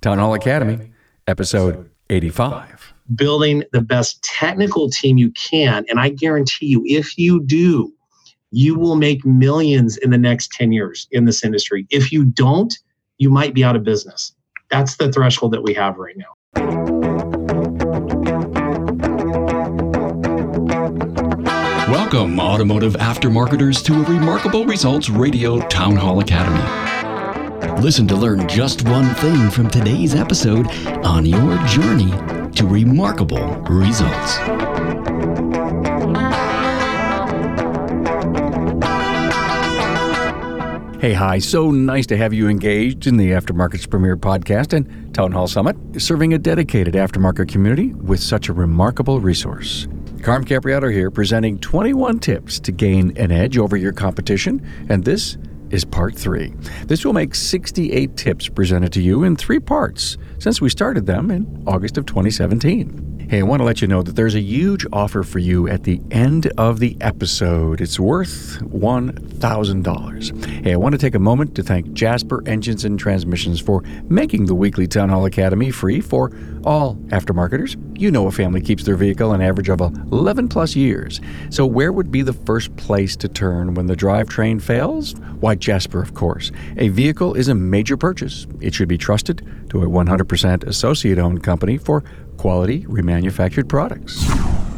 Town Hall Academy, episode 85. Building the best technical team you can. And I guarantee you, if you do, you will make millions in the next 10 years in this industry. If you don't, you might be out of business. That's the threshold that we have right now. Welcome, automotive aftermarketers, to a Remarkable Results Radio Town Hall Academy. Listen to learn just one thing from today's episode on your journey to remarkable results. Hey, hi. So nice to have you engaged in the Aftermarket's premier podcast and Town Hall Summit, serving a dedicated aftermarket community with such a remarkable resource. Carm Capriotti here, presenting 21 tips to gain an edge over your competition, and this is part three. This will make 68 tips presented to you in three parts since we started them in August of 2017. Hey, I want to let you know that there's a huge offer for you at the end of the episode. It's worth $1,000. Hey, I want to take a moment to thank Jasper Engines and Transmissions for making the weekly Town Hall Academy free for all aftermarketers. You know a family keeps their vehicle an average of 11 plus years. So, where would be the first place to turn when the drivetrain fails? Why, Jasper, of course. A vehicle is a major purchase. It should be trusted to a 100% associate owned company for quality remanufactured products.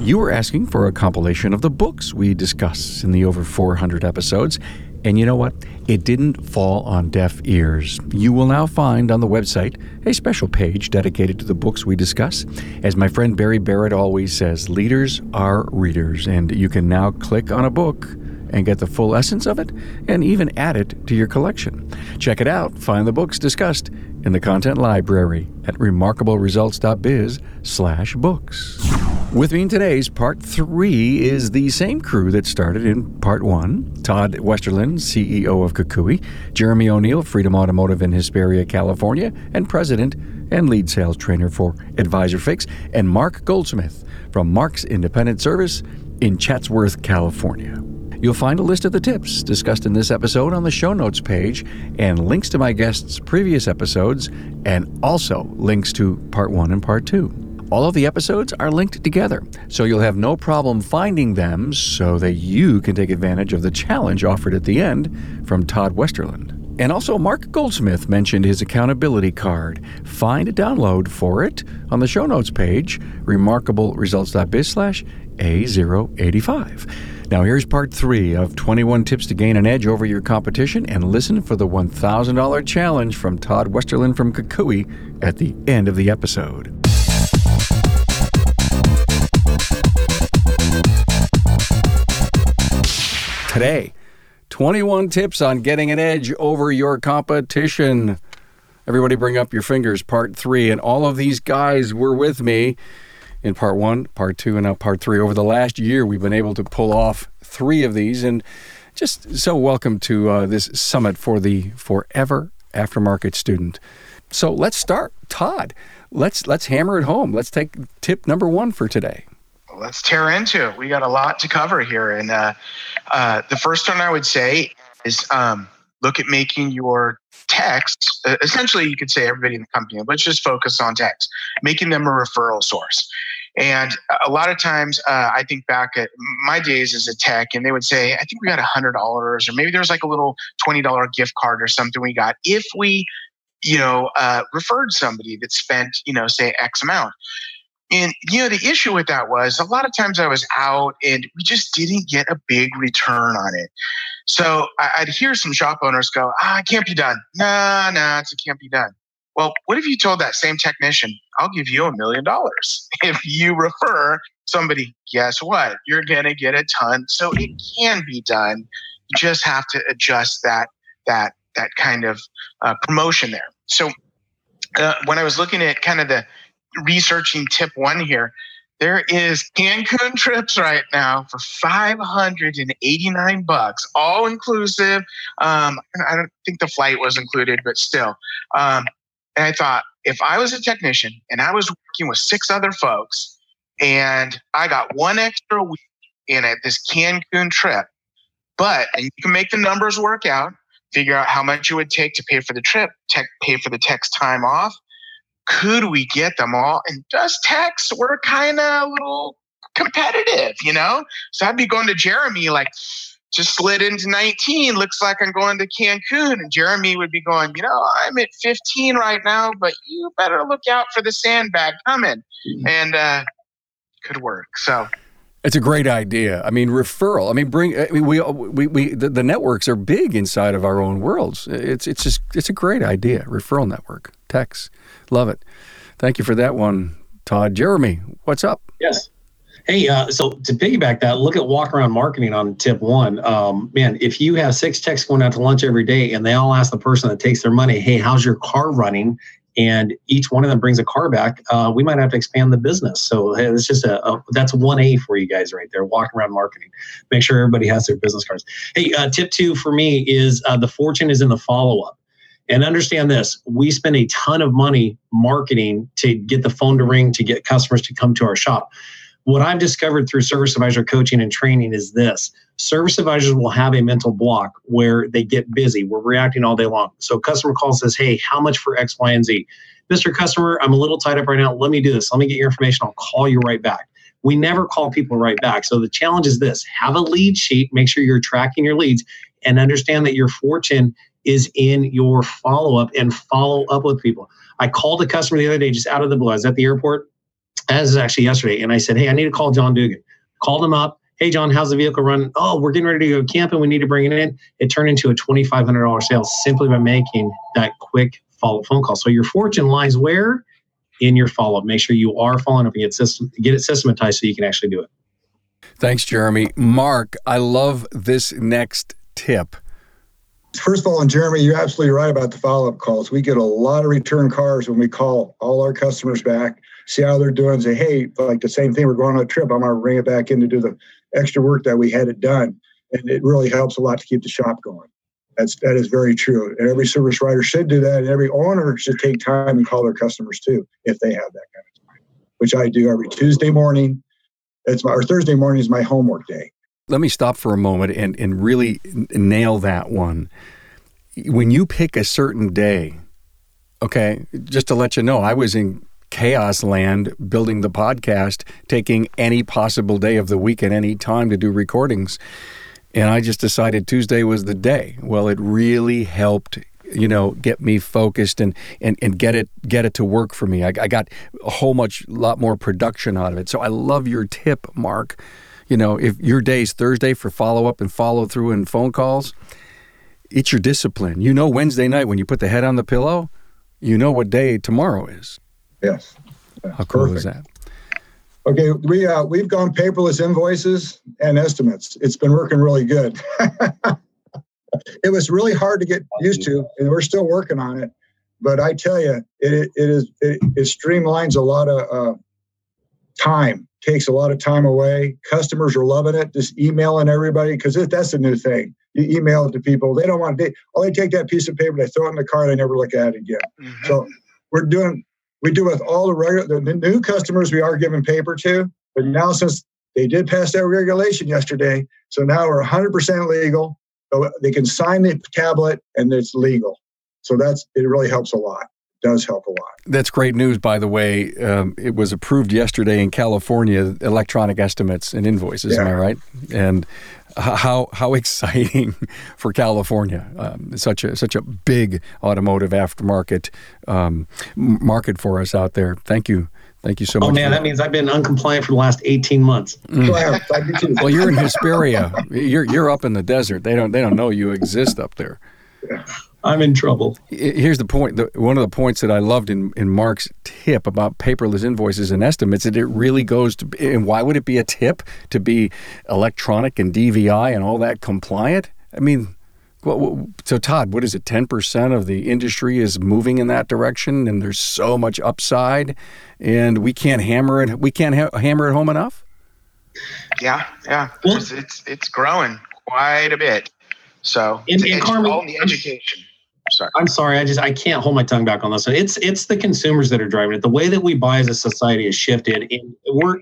You were asking for a compilation of the books we discuss in the over 400 episodes. And you know what? It didn't fall on deaf ears. You will now find on the website a special page dedicated to the books we discuss. As my friend Barry Barrett always says, leaders are readers, and you can now click on a book and get the full essence of it and even add it to your collection. Check it out. Find the books discussed in the content library at remarkableresults.biz slash books. With me in today's part three is the same crew that started in part one Todd Westerlund, CEO of Kukui, Jeremy O'Neill, Freedom Automotive in Hesperia, California, and president and lead sales trainer for Advisor Fix, and Mark Goldsmith from Mark's Independent Service in Chatsworth, California. You'll find a list of the tips discussed in this episode on the show notes page and links to my guests' previous episodes, and also links to part one and part two. All of the episodes are linked together, so you'll have no problem finding them so that you can take advantage of the challenge offered at the end from Todd Westerlund. And also, Mark Goldsmith mentioned his accountability card. Find a download for it on the show notes page, remarkableresults.biz slash A085. Now, here's part three of 21 tips to gain an edge over your competition, and listen for the $1,000 challenge from Todd Westerlund from Kukui at the end of the episode. Today, 21 tips on getting an edge over your competition. Everybody, bring up your fingers, part three. And all of these guys were with me in part one, part two, and now part three. Over the last year, we've been able to pull off three of these, and just so welcome to uh, this summit for the forever aftermarket student. So let's start, Todd. Let's let's hammer it home. Let's take tip number one for today. Let's tear into it. We got a lot to cover here, and uh, uh, the first one I would say is um, look at making your text. Essentially, you could say everybody in the company. Let's just focus on text, making them a referral source. And a lot of times, uh, I think back at my days as a tech, and they would say, I think we got $100, or maybe there was like a little $20 gift card or something we got if we, you know, uh, referred somebody that spent, you know, say X amount. And, you know, the issue with that was a lot of times I was out and we just didn't get a big return on it. So I'd hear some shop owners go, ah, it can't be done. Nah, nah, it can't be done. Well, what if you told that same technician, I'll give you a million dollars if you refer somebody? Guess what? You're going to get a ton. So it can be done. You just have to adjust that that that kind of uh, promotion there. So uh, when I was looking at kind of the researching tip one here, there is Cancun trips right now for 589 bucks, all inclusive. Um, I don't think the flight was included, but still. Um, and I thought, if I was a technician and I was working with six other folks and I got one extra week in it, this Cancun trip, but and you can make the numbers work out, figure out how much it would take to pay for the trip, tech, pay for the tech's time off, could we get them all? And just text, we're kind of a little competitive, you know? So I'd be going to Jeremy like, just slid into 19. Looks like I'm going to Cancun. And Jeremy would be going, you know, I'm at 15 right now, but you better look out for the sandbag coming. Mm-hmm. And uh, could work. So it's a great idea. I mean, referral. I mean, bring. I mean, we we we the, the, networks are big inside of our own worlds. It's it's just it's a great idea. Referral network. Text. Love it. Thank you for that one, Todd. Jeremy, what's up? Yes. Hey, uh, so to piggyback that, look at walk around marketing on tip one. Um, man, if you have six techs going out to lunch every day and they all ask the person that takes their money, hey, how's your car running? And each one of them brings a car back, uh, we might have to expand the business. So hey, it's just a, a, that's one A for you guys right there. Walk around marketing, make sure everybody has their business cards. Hey, uh, tip two for me is uh, the fortune is in the follow up. And understand this we spend a ton of money marketing to get the phone to ring, to get customers to come to our shop. What I've discovered through service advisor coaching and training is this service advisors will have a mental block where they get busy. We're reacting all day long. So customer calls says, Hey, how much for X, Y, and Z? Mr. Customer, I'm a little tied up right now. Let me do this. Let me get your information. I'll call you right back. We never call people right back. So the challenge is this have a lead sheet, make sure you're tracking your leads, and understand that your fortune is in your follow up and follow up with people. I called a customer the other day just out of the blue. I was at the airport as is actually yesterday. And I said, Hey, I need to call John Dugan. Called him up. Hey, John, how's the vehicle run? Oh, we're getting ready to go camping. We need to bring it in. It turned into a $2,500 sale simply by making that quick follow up phone call. So your fortune lies where? In your follow up. Make sure you are following up and get, system, get it systematized so you can actually do it. Thanks, Jeremy. Mark, I love this next tip. First of all, and Jeremy, you're absolutely right about the follow up calls. We get a lot of return cars when we call all our customers back see how they're doing, say, hey, like the same thing, we're going on a trip. I'm going to bring it back in to do the extra work that we had it done. And it really helps a lot to keep the shop going. That's that is very true. And every service writer should do that. And every owner should take time and call their customers too, if they have that kind of time, which I do every Tuesday morning. It's my or Thursday morning is my homework day. Let me stop for a moment and, and really nail that one. When you pick a certain day, okay, just to let you know, I was in chaos land building the podcast, taking any possible day of the week at any time to do recordings. And I just decided Tuesday was the day. Well, it really helped you know get me focused and and, and get it get it to work for me. I, I got a whole much lot more production out of it. So i love your tip mark. You know if your day's thursday for follow-up and follow-through and phone calls it's your discipline. You know wednesday night when you put the head on the pillow you know what day tomorrow is Yes. How cool Perfect. is that? Okay, we uh, we've gone paperless invoices and estimates. It's been working really good. it was really hard to get used to, and we're still working on it. But I tell you, it it is it, it streamlines a lot of uh, time, takes a lot of time away. Customers are loving it. Just emailing everybody because that's the new thing. You email it to people. They don't want to. Oh, they take that piece of paper, they throw it in the car, they never look at it again. Mm-hmm. So we're doing we do with all the regular the new customers we are giving paper to, but now since they did pass that regulation yesterday, so now we're 100% legal. So they can sign the tablet and it's legal. So that's it. Really helps a lot. It does help a lot. That's great news, by the way. Um, it was approved yesterday in California. Electronic estimates and invoices. Yeah. Am I right? And how how exciting for California! Um, such a such a big automotive aftermarket um, market for us out there. Thank you. Thank you so oh, much. Oh man, that means I've been uncompliant for the last eighteen months. Mm. well, you're in Hesperia. You're you're up in the desert. They don't they don't know you exist up there. Yeah. I'm in trouble. Here's the point. The, one of the points that I loved in, in Mark's tip about paperless invoices and estimates that it really goes to. And why would it be a tip to be electronic and DVI and all that compliant? I mean, so Todd, what is it? Ten percent of the industry is moving in that direction, and there's so much upside, and we can't hammer it. We can't ha- hammer it home enough. Yeah, yeah, it's, it's it's growing quite a bit. So in, in Carmen, the education sorry. I'm sorry. I just I can't hold my tongue back on this. It's it's the consumers that are driving it. The way that we buy as a society has shifted, and we're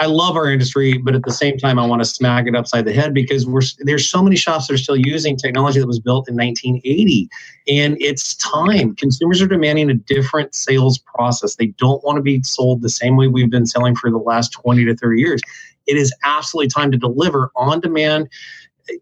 I love our industry, but at the same time, I want to smack it upside the head because we're there's so many shops that are still using technology that was built in 1980, and it's time. Consumers are demanding a different sales process. They don't want to be sold the same way we've been selling for the last 20 to 30 years. It is absolutely time to deliver on demand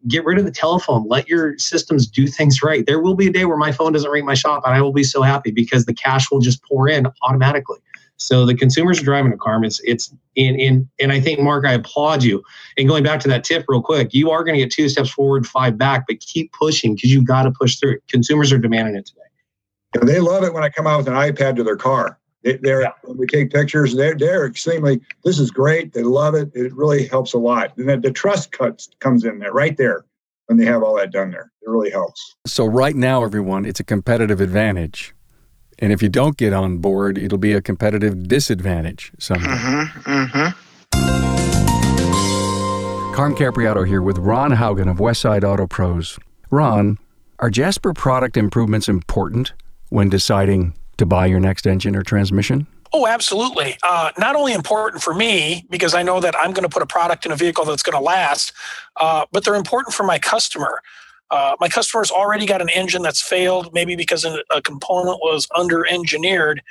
get rid of the telephone let your systems do things right there will be a day where my phone doesn't ring my shop and i will be so happy because the cash will just pour in automatically so the consumers are driving the car. It's it's in in and I think Mark, I applaud you. And going back to that tip real quick, you are going to get two steps forward, five back, but keep pushing because you've got to push through. Consumers are demanding it today. And they love it when I come out with an iPad to their car. They, are yeah. when we take pictures, they're they're extremely. This is great. They love it. It really helps a lot. And the, the trust cuts comes in there right there when they have all that done there. It really helps. So right now, everyone, it's a competitive advantage and if you don't get on board, it'll be a competitive disadvantage somehow. Mm-hmm, mm-hmm. Carm Capriotti here with Ron Haugen of Westside Auto Pros. Ron, are Jasper product improvements important when deciding to buy your next engine or transmission? Oh, absolutely. Uh, not only important for me because I know that I'm going to put a product in a vehicle that's going to last, uh, but they're important for my customer. Uh, my customer's already got an engine that's failed, maybe because a component was under engineered,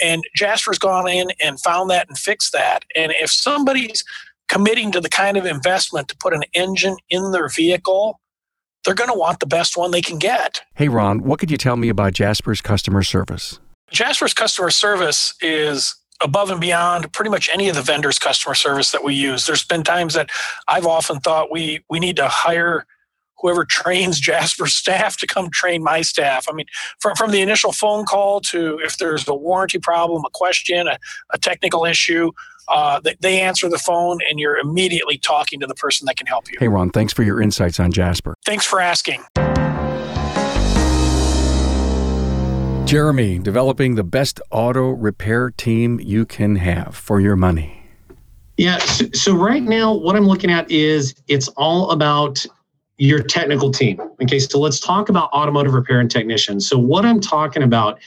and Jasper's gone in and found that and fixed that. And if somebody's committing to the kind of investment to put an engine in their vehicle, they're going to want the best one they can get. Hey, Ron, what could you tell me about Jasper's customer service? Jasper's customer service is above and beyond pretty much any of the vendors' customer service that we use. There's been times that I've often thought we we need to hire whoever trains Jasper staff to come train my staff. I mean, from, from the initial phone call to if there's a warranty problem, a question, a, a technical issue, uh, they, they answer the phone and you're immediately talking to the person that can help you. Hey, Ron, thanks for your insights on Jasper. Thanks for asking. Jeremy, developing the best auto repair team you can have for your money. Yeah. So, so, right now, what I'm looking at is it's all about your technical team. Okay, so let's talk about automotive repair and technicians. So, what I'm talking about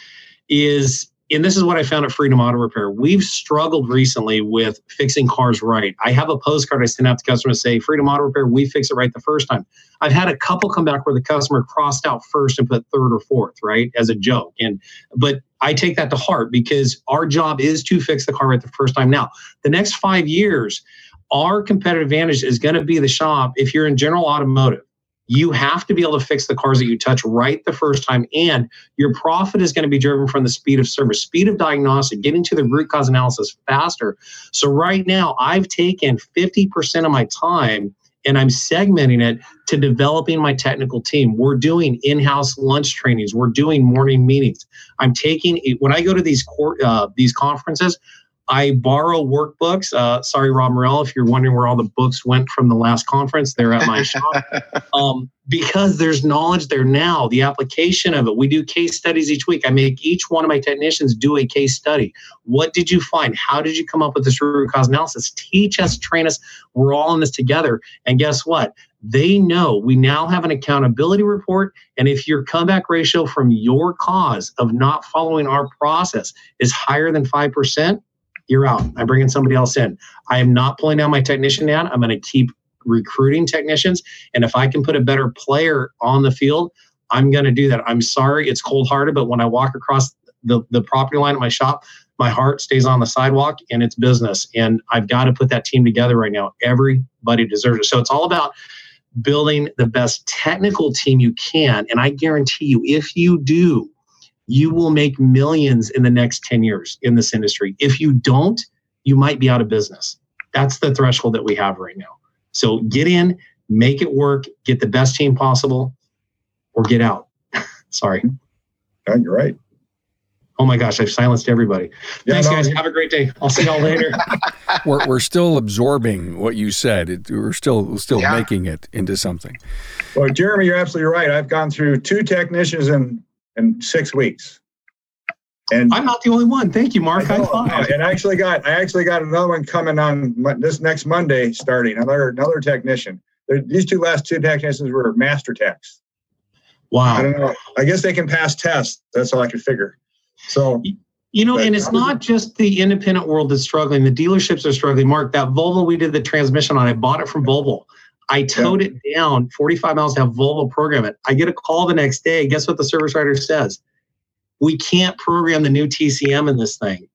is, and this is what I found at Freedom Auto Repair. We've struggled recently with fixing cars right. I have a postcard I send out to customers say, Freedom Auto Repair, we fix it right the first time. I've had a couple come back where the customer crossed out first and put third or fourth, right, as a joke. And but I take that to heart because our job is to fix the car right the first time. Now, the next five years, our competitive advantage is going to be the shop if you're in general automotive you have to be able to fix the cars that you touch right the first time and your profit is going to be driven from the speed of service speed of diagnostic getting to the root cause analysis faster. So right now i've taken 50% of my time and i'm segmenting it to developing my technical team. We're doing in-house lunch trainings. We're doing morning meetings. I'm taking when i go to these court uh, these conferences I borrow workbooks. Uh, sorry, Rob Morell, if you're wondering where all the books went from the last conference, they're at my shop. Um, because there's knowledge there now, the application of it. We do case studies each week. I make each one of my technicians do a case study. What did you find? How did you come up with this root cause analysis? Teach us, train us. We're all in this together. And guess what? They know we now have an accountability report. And if your comeback ratio from your cause of not following our process is higher than 5%, you're out. I'm bringing somebody else in. I am not pulling down my technician down. I'm going to keep recruiting technicians. And if I can put a better player on the field, I'm going to do that. I'm sorry, it's cold hearted, but when I walk across the, the property line at my shop, my heart stays on the sidewalk and it's business. And I've got to put that team together right now. Everybody deserves it. So it's all about building the best technical team you can. And I guarantee you, if you do, you will make millions in the next 10 years in this industry. If you don't, you might be out of business. That's the threshold that we have right now. So get in, make it work, get the best team possible, or get out. Sorry. Yeah, you're right. Oh my gosh, I've silenced everybody. Yeah, Thanks, no, guys. Have a great day. I'll see y'all later. we're, we're still absorbing what you said. It, we're still still yeah. making it into something. Well, Jeremy, you're absolutely right. I've gone through two technicians in in six weeks. And I'm not the only one. Thank you, Mark. I, I and I actually got I actually got another one coming on this next Monday, starting another another technician. These two last two technicians were master techs. Wow. I don't know. I guess they can pass tests. That's all I could figure. So You know, and it's not just the independent world that's struggling. The dealerships are struggling. Mark, that Volvo we did the transmission on, I bought it from Volvo. I towed yeah. it down 45 miles to have Volvo program it. I get a call the next day. Guess what the service writer says? We can't program the new TCM in this thing.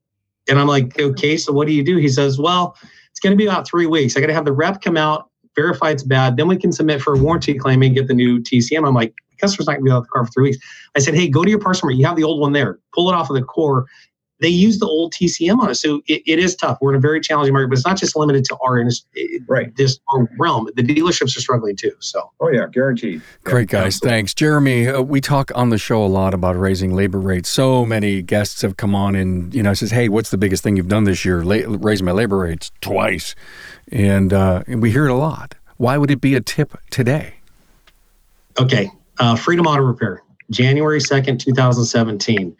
And I'm like, okay, so what do you do? He says, well, it's going to be about three weeks. I got to have the rep come out, verify it's bad, then we can submit for a warranty claim and get the new TCM. I'm like, the customer's not going to be out of the car for three weeks. I said, hey, go to your parts number. You have the old one there. Pull it off of the core they use the old TCM on it. So it, it is tough. We're in a very challenging market, but it's not just limited to our industry, right this our realm. The dealerships are struggling too. So oh yeah, guaranteed. Great guys, thanks, Jeremy. Uh, we talk on the show a lot about raising labor rates. So many guests have come on and you know says, hey, what's the biggest thing you've done this year? La- raise my labor rates twice, and, uh, and we hear it a lot. Why would it be a tip today? Okay, uh, Freedom Auto Repair, January second, two thousand seventeen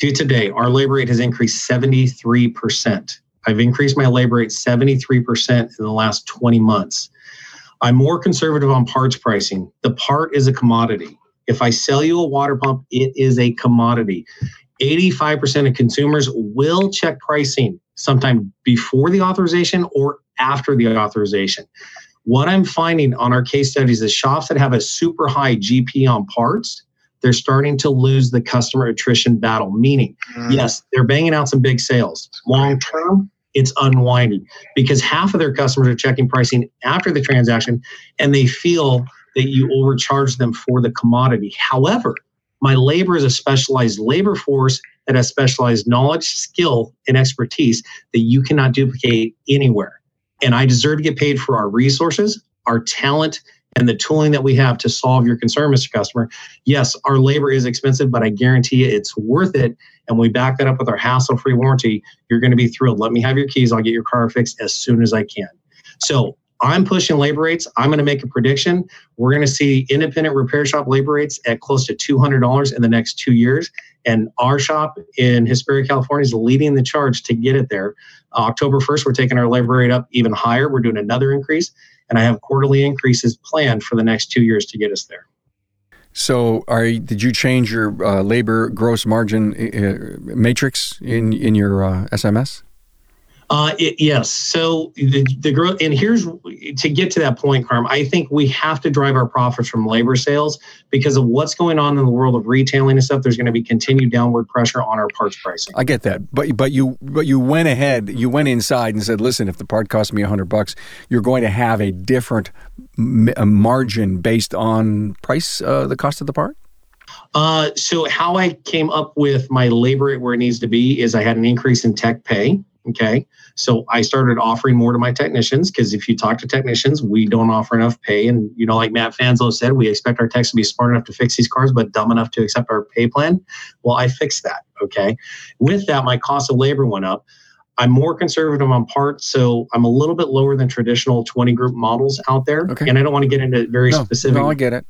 to today, our labor rate has increased 73%. I've increased my labor rate 73% in the last 20 months. I'm more conservative on parts pricing. The part is a commodity. If I sell you a water pump, it is a commodity. 85% of consumers will check pricing sometime before the authorization or after the authorization. What I'm finding on our case studies is shops that have a super high GP on parts they're starting to lose the customer attrition battle. Meaning, mm. yes, they're banging out some big sales. Long term, it's unwinding because half of their customers are checking pricing after the transaction and they feel that you overcharge them for the commodity. However, my labor is a specialized labor force that has specialized knowledge, skill, and expertise that you cannot duplicate anywhere. And I deserve to get paid for our resources, our talent, and the tooling that we have to solve your concern, Mr. Customer. Yes, our labor is expensive, but I guarantee you it's worth it. And we back that up with our hassle free warranty. You're going to be thrilled. Let me have your keys. I'll get your car fixed as soon as I can. So I'm pushing labor rates. I'm going to make a prediction. We're going to see independent repair shop labor rates at close to $200 in the next two years. And our shop in Hesperia, California is leading the charge to get it there. October 1st, we're taking our labor rate up even higher. We're doing another increase and I have quarterly increases planned for the next two years to get us there. So, are did you change your uh, labor gross margin uh, matrix in in your uh, SMS? Uh, it, yes. So the, the growth, and here's to get to that point, Carm. I think we have to drive our profits from labor sales because of what's going on in the world of retailing and stuff. There's going to be continued downward pressure on our parts pricing. I get that, but but you but you went ahead, you went inside and said, listen, if the part costs me a hundred bucks, you're going to have a different m- a margin based on price, uh, the cost of the part. Uh, so how I came up with my labor where it needs to be is I had an increase in tech pay. Okay. So I started offering more to my technicians because if you talk to technicians, we don't offer enough pay. And, you know, like Matt Fanslow said, we expect our techs to be smart enough to fix these cars, but dumb enough to accept our pay plan. Well, I fixed that. Okay. With that, my cost of labor went up. I'm more conservative on parts, so I'm a little bit lower than traditional 20 group models out there. Okay. And I don't want to get into very no, specific. No, I get it.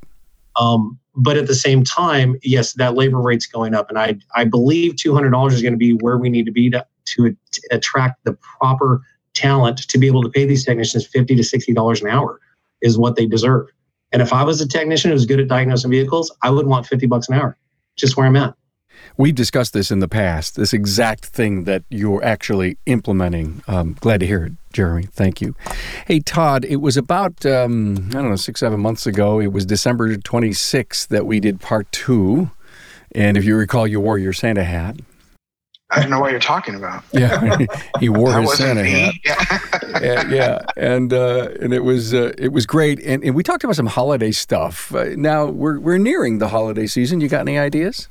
Um, but at the same time, yes, that labor rate's going up, and I I believe two hundred dollars is going to be where we need to be to to attract the proper talent to be able to pay these technicians fifty to sixty dollars an hour is what they deserve. And if I was a technician who's good at diagnosing vehicles, I would want fifty bucks an hour, just where I'm at. We've discussed this in the past, this exact thing that you're actually implementing. Um, glad to hear it, Jeremy. Thank you. Hey, Todd, it was about, um, I don't know, six, seven months ago. It was December 26th that we did part two. And if you recall, you wore your Santa hat. I don't know what you're talking about. Yeah, he wore his Santa hat. Yeah, yeah, and uh, and it was uh, it was great. And, and we talked about some holiday stuff. Uh, now we're we're nearing the holiday season. You got any ideas?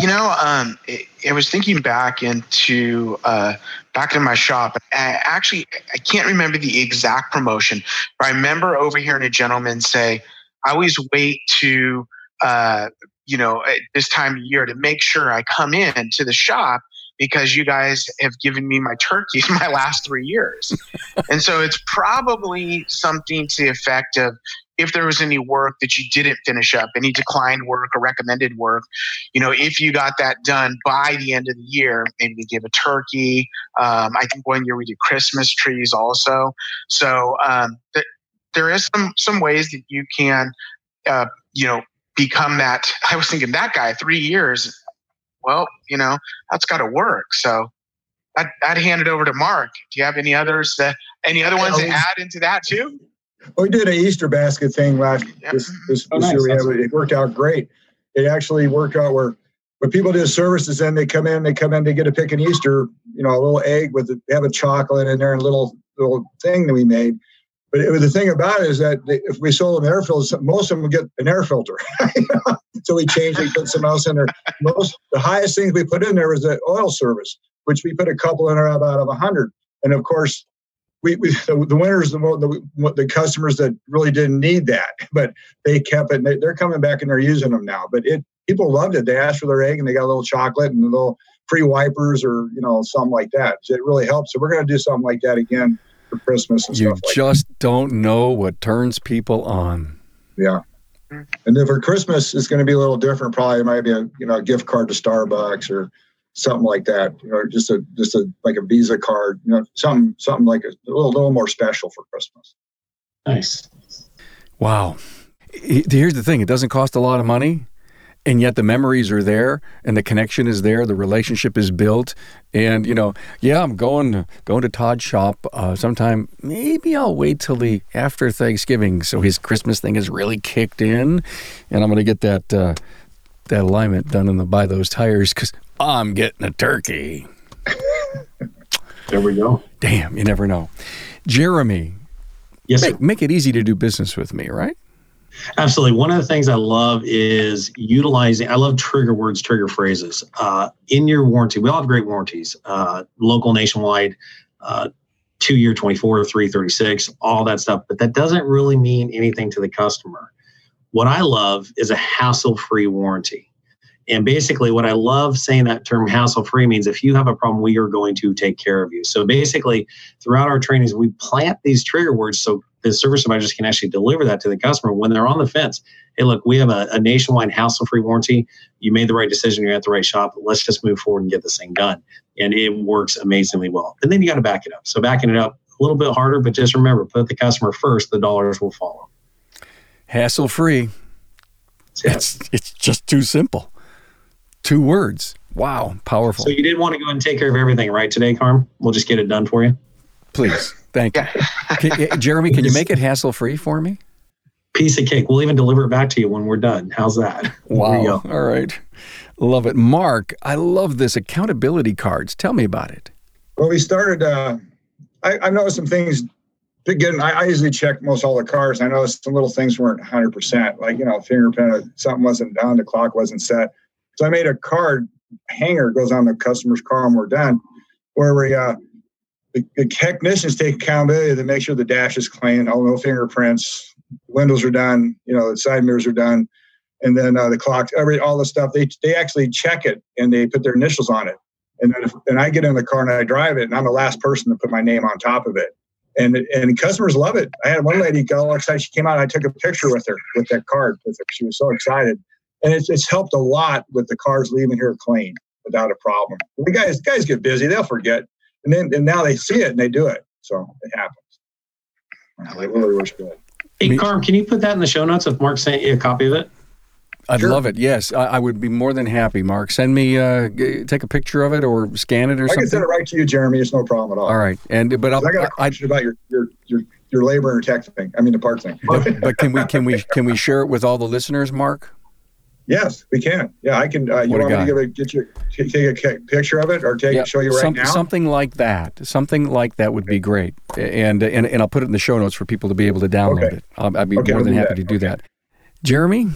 You know, um, it, I was thinking back into uh, back in my shop. I actually, I can't remember the exact promotion, but I remember overhearing a gentleman say, "I always wait to, uh, you know, at this time of year to make sure I come in to the shop." Because you guys have given me my turkeys my last three years. and so it's probably something to the effect of if there was any work that you didn't finish up, any declined work or recommended work, you know, if you got that done by the end of the year, maybe give a turkey. Um, I think one year we did Christmas trees also. So um, th- there is some some ways that you can, uh, you know, become that. I was thinking that guy three years well, you know, that's got to work. So I'd, I'd hand it over to Mark. Do you have any others that, any other ones to add into that too? Well, We did an Easter basket thing last Yep. this this, Oh, this year. We had, it worked out great. It actually worked out where when people do services, then they come in, they come in, they get to pick an Easter, you know, a little egg with they have a chocolate in there and a little little thing that we made. But the thing about it is that if we sold them air filters, most of them would get an air filter. so we changed it, put some else in there. Most the highest things we put in there was the oil service, which we put a couple in there about of hundred. And of course, we, we the, winners, the, the the customers that really didn't need that, but they kept it. And they, they're coming back and they're using them now. But it people loved it. They asked for their egg and they got a little chocolate and a little free wipers or you know something like that. So it really helps. So we're going to do something like that again for Christmas and You stuff like just don't know what turns people on. Yeah. And then for Christmas, it's going to be a little different. Probably it might be a you know a gift card to Starbucks or something like that. You know, just a just a like a Visa card. You know, something something like a, a little little more special for Christmas. Nice. Wow. Here's the thing it doesn't cost a lot of money, and yet the memories are there and the connection is there. The relationship is built. And, you know, yeah, I'm going, going to Todd's shop uh, sometime. Maybe I'll wait till the after Thanksgiving so his Christmas thing is really kicked in. And I'm going to get that, uh, that alignment done in the buy those tires because I'm getting a turkey. There we go. Damn, you never know. Jeremy, Yes, sir. make, make it easy to do business with me, right? Absolutely. One of the things I love is utilizing, I love trigger words, trigger phrases. Uh, in your warranty, we all have great warranties, uh, local, nationwide, uh, two year, 24, 336, all that stuff. But that doesn't really mean anything to the customer. What I love is a hassle free warranty. And basically, what I love saying that term hassle free means if you have a problem, we are going to take care of you. So basically, throughout our trainings, we plant these trigger words so the service advisors can actually deliver that to the customer when they're on the fence. Hey, look, we have a, a nationwide hassle free warranty. You made the right decision. You're at the right shop. Let's just move forward and get this thing done. And it works amazingly well. And then you got to back it up. So backing it up a little bit harder, but just remember, put the customer first. The dollars will follow. Hassle free. So, It's it's just too simple. Two words. Wow, powerful. so you didn't want to go and take care of everything right today, Carm? We'll just get it done for you. Please, thank you. Can- eh, Jeremy, can you make it hassle free for me? Piece of cake. We'll even deliver it back to you when we're done. How's that? Wow. go. All right. Love it. Mark, I love this accountability cards. Tell me about it. Well, we started. Uh, I, I noticed some things. Again, I, I usually check most all the cars. I noticed some little things weren't 100. percent Like you know, fingerprint, something wasn't done, the clock wasn't set. So I made a card hanger goes on the customer's car when we're done, where we uh, the, the technicians take accountability to make sure the dash is clean, all no fingerprints, windows are done, you know, the side mirrors are done, and then uh, the clock, every all the stuff. They they actually check it and they put their initials on it. And then if, and I get in the car and I drive it, and I'm the last person to put my name on top of it. And and customers love it. I had one lady go all excited. She came out. and I took a picture with her with that card. She was so excited, and it's it's helped a lot with the cars leaving here clean without a problem. The guys guys get busy. They'll forget, and then and now they see it and they do it. So it happens. It really works good. Hey, Carm, can you put that in the show notes if Mark sent you a copy of it? I'd Sure. love it. Yes, I, I would be more than happy. Mark, send me, uh, g- take a picture of it or scan it or something. I can send it right to you, Jeremy. It's no problem at all. All right, and but I'll, I got a I, question about your your your your labor and tech thing. I mean the part thing. but, but can we can we can we share it with all the listeners, Mark? Yes, we can. Yeah, I can. Uh, you What want me to give a, get you take a picture of it or take Yeah, show you right some- now? Something like that. Something like that would be great. And and and I'll put it in the show notes for people to be able to download Okay. it. I'll, I'd be Okay, more we'll than happy that. to do Okay. that. Jeremy,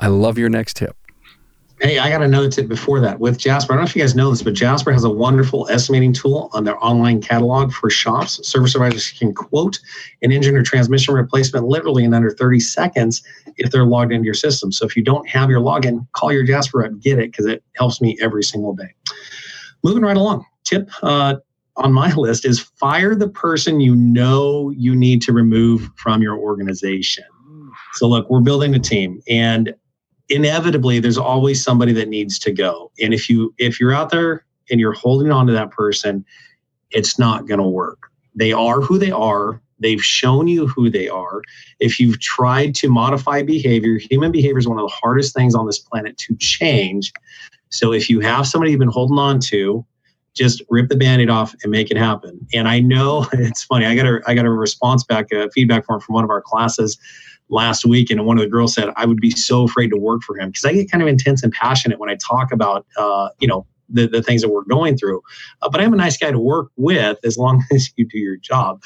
I love your next tip. Hey, I got another tip before that with Jasper. I don't know if you guys know this, but Jasper has a wonderful estimating tool on their online catalog for shops. Service providers can quote an engine or transmission replacement literally in under 30 seconds if they're logged into your system. So if you don't have your login, call your Jasper up, get it because it helps me every single day. Moving right along. Tip uh, on my list is fire the person you know you need to remove from your organization. So look, we're building a team and inevitably there's always somebody that needs to go and if you if you're out there and you're holding on to that person it's not going to work they are who they are they've shown you who they are if you've tried to modify behavior human behavior is one of the hardest things on this planet to change So if you have somebody you've been holding on to, just rip the band-aid off and make it happen. And I know it's funny. I got a I got a response back, a feedback form from one of our classes last week, and one of the girls said I would be so afraid to work for him because I get kind of intense and passionate when I talk about uh, you know the, the things that we're going through. Uh, but I'm a nice guy to work with as long as you do your job.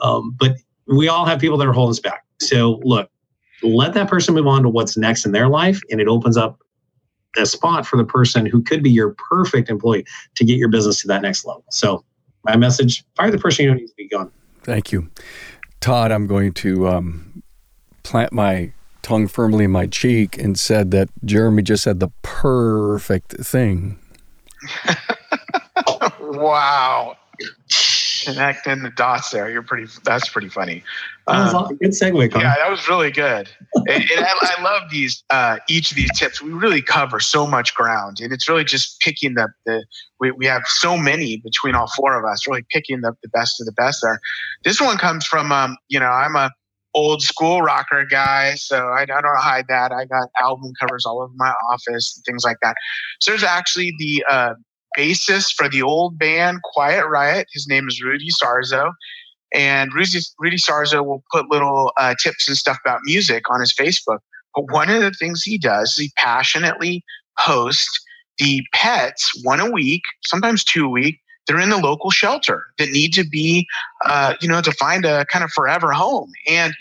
Um, but we all have people that are holding us back. So look, let that person move on to what's next in their life, and it opens up a spot for the person who could be your perfect employee to get your business to that next level. So my message: fire the person you don't need to be gone. Thank you, Todd. I'm going to um, plant my tongue firmly in my cheek and said that Jeremy just said the perfect thing. wow connecting the dots there. You're pretty. That's pretty funny. Um, good segue. Yeah, that was really good. and, and I, I, love these. Uh, each of these tips. We really cover so much ground, and it's really just picking the. the we, we have so many between all four of us. Really picking the, the best of the best there. This one comes from. Um, you know, I'm a old school rocker guy, so I, I don't hide that. I got album covers all over my office and things like that. So there's actually the uh, bassist for the old band Quiet Riot. His name is Rudy Sarzo. And Rudy, Rudy Sarzo will put little uh, tips and stuff about music on his Facebook. But one of the things he does is he passionately posts the pets one a week, sometimes two a week. They're in the local shelter that need to be, uh, you know, to find a kind of forever home. And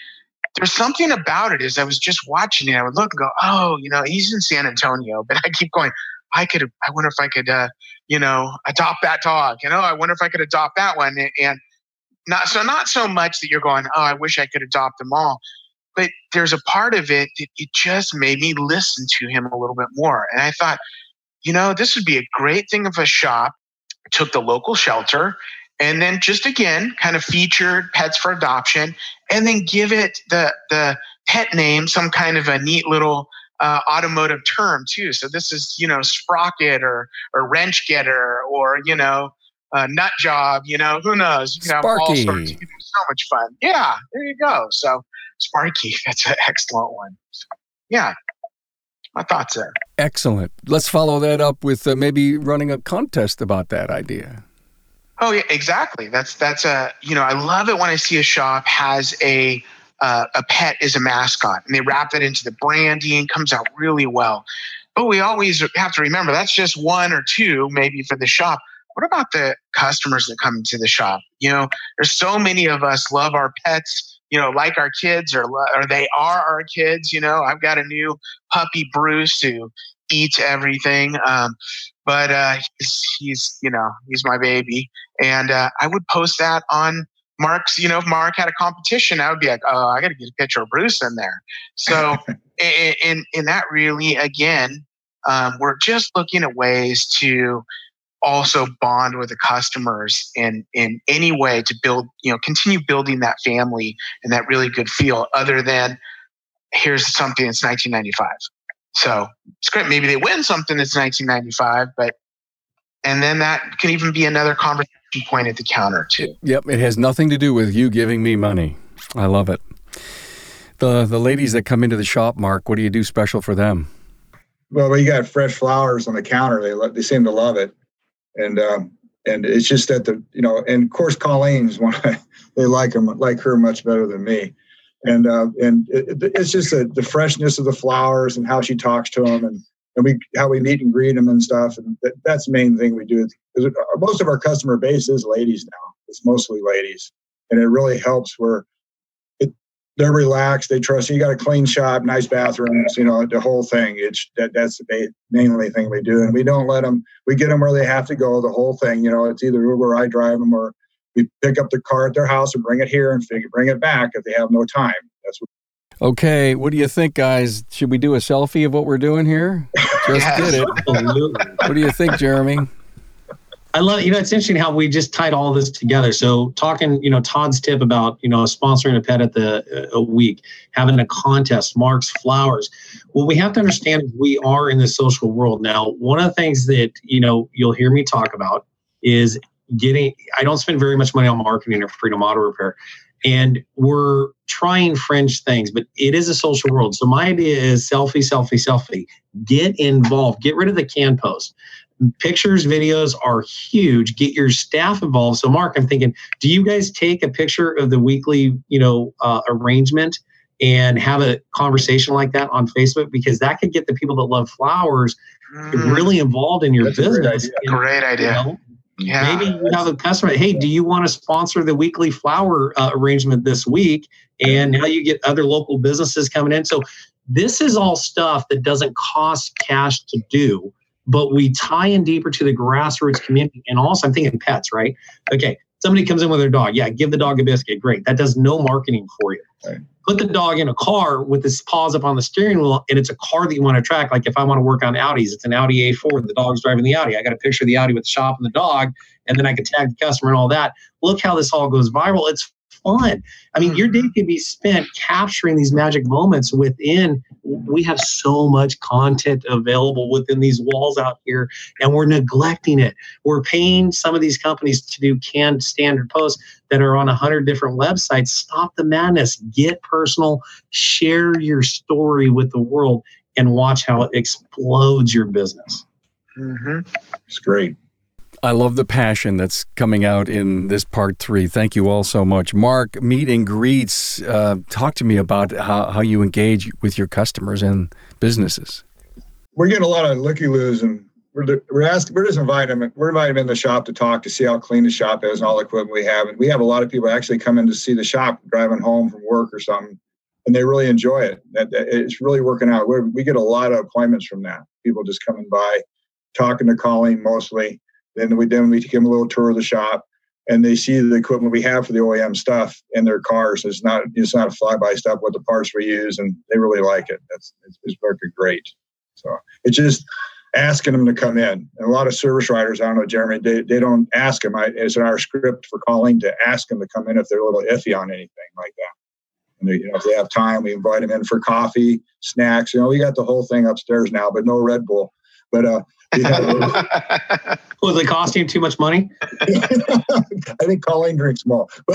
there's something about it as I was just watching it, I would look and go, oh, you know, he's in San Antonio, but I keep going, I could, I wonder if I could, uh, you know, adopt that dog. You know, I wonder if I could adopt that one. And not so, not so much that you're going, oh, I wish I could adopt them all. But there's a part of it that it just made me listen to him a little bit more. And I thought, you know, this would be a great thing of a shop. Took the local shelter and then just again kind of featured pets for adoption and then give it the the pet name some kind of a neat little uh, automotive term too. So this is you know sprocket or or wrench getter or you know uh, nut job. You know who knows? You know, Sparky. Sorts, so much fun. Yeah, there you go. So Sparky, that's an excellent one. So, yeah. My thoughts there. Excellent. Let's follow that up with uh, maybe running a contest about that idea. Oh yeah, exactly. That's that's a you know I love it when I see a shop has a uh, a pet is a mascot and they wrap it into the branding comes out really well but we always have to remember that's just one or two maybe for the shop what about the customers that come to the shop you know there's so many of us love our pets you know like our kids or, or they are our kids you know i've got a new puppy bruce who eats everything um, but uh, he's, he's you know he's my baby and uh, i would post that on Mark's, you know, if Mark had a competition, I would be like, oh, I got to get a picture of Bruce in there. So, in in that really, again, um, we're just looking at ways to also bond with the customers in in any way to build, you know, continue building that family and that really good feel. Other than here's something that's 1995. So it's great. Maybe they win something that's 1995, but and then that can even be another conversation point at the counter too. Yep, it has nothing to do with you giving me money. I love it. The the ladies that come into the shop, Mark, what do you do special for them? Well, we got fresh flowers on the counter. They they seem to love it, and um, and it's just that the you know, and of course Colleen's one. they like them like her much better than me, and uh, and it, it's just the, the freshness of the flowers and how she talks to them and and we how we meet and greet them and stuff. And that, that's the main thing we do. Most of our customer base is ladies now. It's mostly ladies, and it really helps where they're relaxed. They trust you. You got a clean shop, nice bathrooms. You know the whole thing. It's that that's the mainly thing we do, and we don't let them. We get them where they have to go. The whole thing. You know, it's either Uber, I drive them, or we pick up the car at their house and bring it here and figure, bring it back if they have no time. That's what Okay, what do you think, guys? Should we do a selfie of what we're doing here? Just yes, did it. Absolutely. What do you think, Jeremy? I love, you know, it's interesting how we just tied all this together. So talking, you know, Todd's tip about, you know, sponsoring a pet at the uh, a week, having a contest, Mark's flowers. What we have to understand we are in the social world now. One of the things that, you know, you'll hear me talk about is getting, I don't spend very much money on marketing or freedom auto repair and we're trying fringe things, but it is a social world. So my idea is selfie, selfie, selfie. Get involved. Get rid of the can post. Pictures, videos are huge. Get your staff involved. So Mark, I'm thinking, do you guys take a picture of the weekly, you know, uh, arrangement and have a conversation like that on Facebook? Because that could get the people that love flowers Mm, really involved in your That's a great business. idea. And, great you idea. know, Yeah. Maybe you have a customer. Hey, do you want to sponsor the weekly flower uh, arrangement this week? And now you get other local businesses coming in. So this is all stuff that doesn't cost cash to do, but we tie in deeper to the grassroots community. And also, I'm thinking pets, right? Okay, somebody comes in with their dog. Yeah, give the dog a biscuit. Great. That does no marketing for you. Right. Put the dog in a car with his paws up on the steering wheel, and it's a car that you want to track. Like if I want to work on Audis, it's an Audi A4. The dog's driving the Audi. I got a picture of the Audi with the shop and the dog, and then I can tag the customer and all that. Look how this all goes viral. It's fun. I mean, your day could be spent capturing these magic moments within. We have so much content available within these walls out here, and we're neglecting it. We're paying some of these companies to do canned standard posts that are on a hundred different websites. Stop the madness. Get personal. Share your story with the world, and watch how it explodes your business. hmm It's great. I love the passion that's coming out in this part three. Thank you all so much. Mark, meet and greets. Uh, talk to me about how, how you engage with your customers and businesses. We're getting a lot of looky loos and we're, we're asking, we're just inviting them, we're inviting them in the shop to talk to see how clean the shop is and all the equipment we have. And we have a lot of people actually come in to see the shop driving home from work or something, and they really enjoy it. That, it's really working out. We're, we get a lot of appointments from that. People just coming by, talking to Colleen mostly. Then we then we give them a little tour of the shop, and they see the equipment we have for the OEM stuff in their cars. It's not it's not a fly by stuff with the parts we use, and they really like it. That's it's, it's working great. So it's just asking them to come in. And a lot of service writers, I don't know, Jeremy, they, they don't ask them. I, it's in our script for calling to ask them to come in if they're a little iffy on anything like that. And they, you know, if they have time, we invite them in for coffee, snacks. You know, we got the whole thing upstairs now, but no Red Bull. But uh, we have- Was it costing you too much money? I think Colleen drinks more.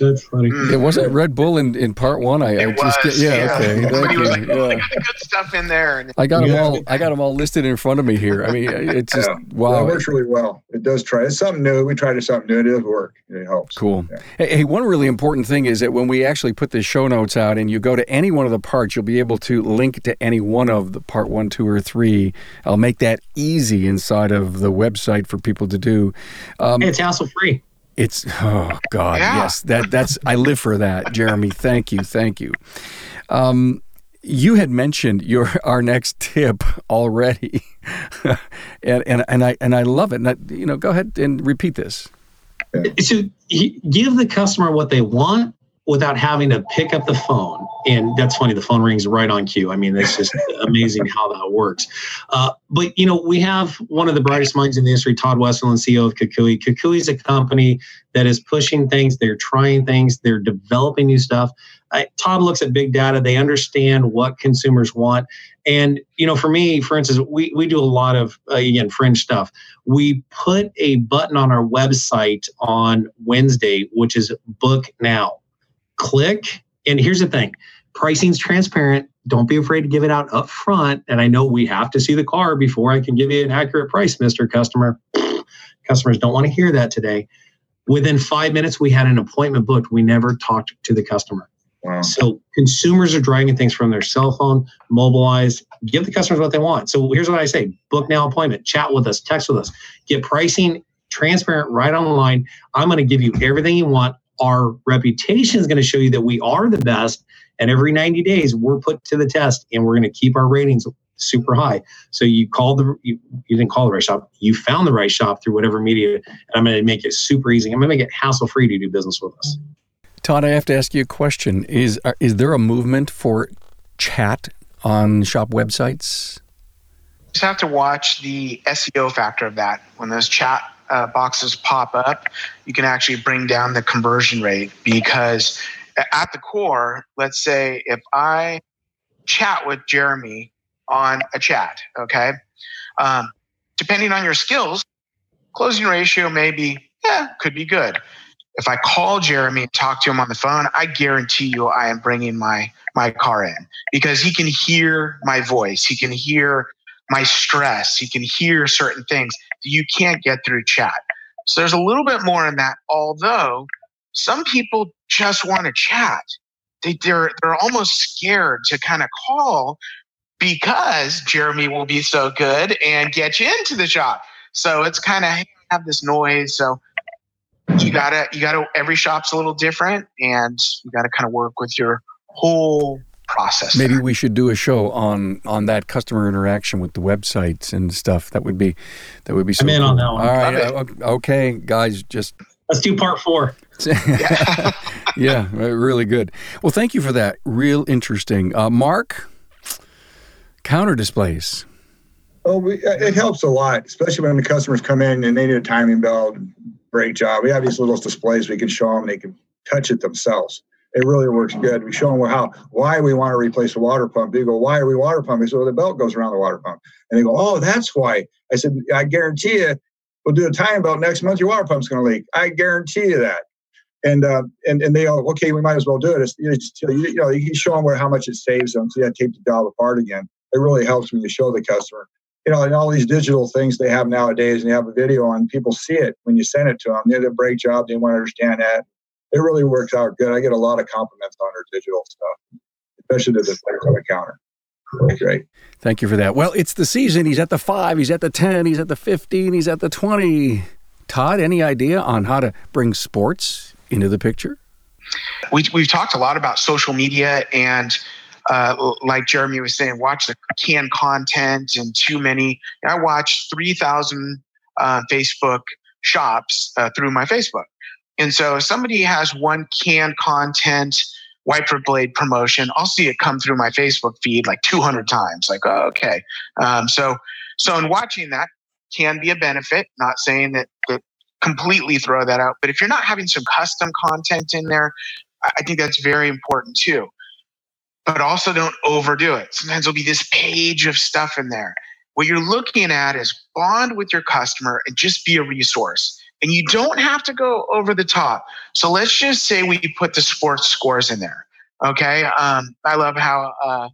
That's funny. Mm. It wasn't Red Bull in, in part one. I, I just was, yeah, yeah. okay. Thank Somebody was you. like, oh, Yeah. I got the good stuff in there. And I got them all. I got them all listed in front of me here. I mean, it's just Yeah. Well, it works really well. It does try. It's something new. We tried something new. It does work. It helps. Cool. Yeah. Hey, hey, one really important thing is that when we actually put the show notes out and you go to any one of the parts, you'll be able to link to any one of the part one, two, or three. I'll make that easy inside of the website for people to do. Um, it's hassle free. it's oh god, Yeah. yes, that that's I live for that, Jeremy. Thank you, thank you. Um, you had mentioned your our next tip already, and and and I and I love it. And I, you know, go ahead and repeat this. So give the customer what they want without having to pick up the phone. And that's funny. The phone rings right on cue. I mean, that's just amazing how that works. Uh, but you know, we have one of the brightest minds in the industry, Todd Westerlund, CEO of Kukui. Kukui is a company that is pushing things. They're trying things. They're developing new stuff. I, Todd looks at big data. They understand what consumers want. And you know, for me, for instance, we we do a lot of uh, again fringe stuff. We put a button on our website on Wednesday, which is book now. Click, and here's the thing: pricing's transparent. Don't be afraid to give it out up front. And I know we have to see the car before I can give you an accurate price, Mister Customer. Customers don't want to hear that today. Within five minutes, we had an appointment booked. We never talked to the customer. Wow. So consumers are driving things from their cell phone, mobilize, give the customers what they want. So here's what I say book now appointment, chat with us, text with us, get pricing transparent right online. I'm going to give you everything you want. Our reputation is going to show you that we are the best. And every 90 days, we're put to the test and we're going to keep our ratings super high. So you called the, you, you didn't call the right shop. You found the right shop through whatever media. And I'm going to make it super easy. I'm going to make it hassle free to do business with us. Todd, I have to ask you a question. Is uh, is there a movement for chat on shop websites? just have to watch the SEO factor of that. When those chat uh, boxes pop up, you can actually bring down the conversion rate because at the core, let's say if I chat with Jeremy on a chat, okay, um, depending on your skills, closing ratio may be, yeah, could be good. if I call Jeremy and talk to him on the phone, I guarantee you I am bringing my my car in because he can hear my voice. He can hear my stress. He can hear certain things you can't get through chat. So there's a little bit more in that, although some people just want to chat. They, they're, they're almost scared to kind of call because Jeremy will be so good and get you into the shop. So it's kind of have this noise. So you gotta you gotta every shop's a little different and you gotta kind of work with your whole process. Maybe there. we should do a show on on that customer interaction with the websites and stuff. That would be that would be. So I'm in cool. on that one. All right, uh, okay, guys, just let's do part four. yeah, really good. Well, thank you for that. Real interesting, uh, Mark. Counter displays. Oh, we, uh, it helps a lot, especially when the customers come in and they need a timing belt. Great job. We have these little displays we can show them; they can touch it themselves. It really works good. We show them how why we want to replace the water pump. They go, "Why are we water pumping?" So the belt goes around the water pump, and they go, "Oh, that's why." I said, "I guarantee you, we'll do a timing belt next month. Your water pump's going to leak. I guarantee you that." And uh, and and they go, "Okay, we might as well do it." It's, you, know, you know, you show them where how much it saves them. So to tape the dial apart again. It really helps when you show the customer you know, and all these digital things they have nowadays, and you have a video on, people see it when you send it to them. They did a great job. They want to understand that. It really works out good. I get a lot of compliments on their digital stuff, especially to the players on the counter. Really great. Thank you for that. Well, it's the season. He's at the five, he's at the 10, he's at the 15, he's at the 20. Todd, any idea on how to bring sports into the picture? We, we've talked a lot about social media and uh, like Jeremy was saying, watch the canned content and too many. I watched 3,000 uh, Facebook shops uh, through my Facebook. And so if somebody has one canned content wiper blade promotion, I'll see it come through my Facebook feed like 200 times. Like, oh, okay. Um, so, so in watching that can be a benefit. Not saying that that completely throw that out, but if you're not having some custom content in there, I think that's very important too but also don't overdo it. Sometimes there'll be this page of stuff in there. What you're looking at is bond with your customer and just be a resource. And you don't have to go over the top. So let's just say we put the sports scores in there. Okay. Um, I love how, uh,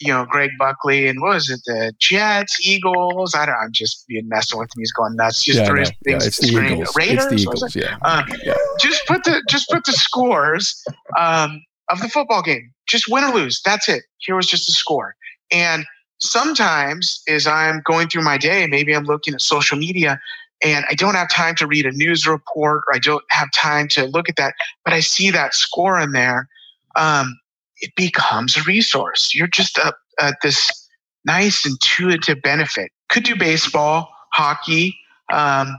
you know, Greg Buckley and what was it, the Jets, Eagles? I don't I'm just being messing with him. He's going nuts. Just yeah, through no, things. Yeah, it's the Eagles. Raiders, it's the Eagles, yeah. Um, yeah. Just put the just put the scores um, of the football game just win or lose. That's it. Here was just a score. And sometimes as I'm going through my day, maybe I'm looking at social media and I don't have time to read a news report or I don't have time to look at that, but I see that score in there. Um, it becomes a resource. You're just a, a, this nice intuitive benefit. Could do baseball, hockey, um,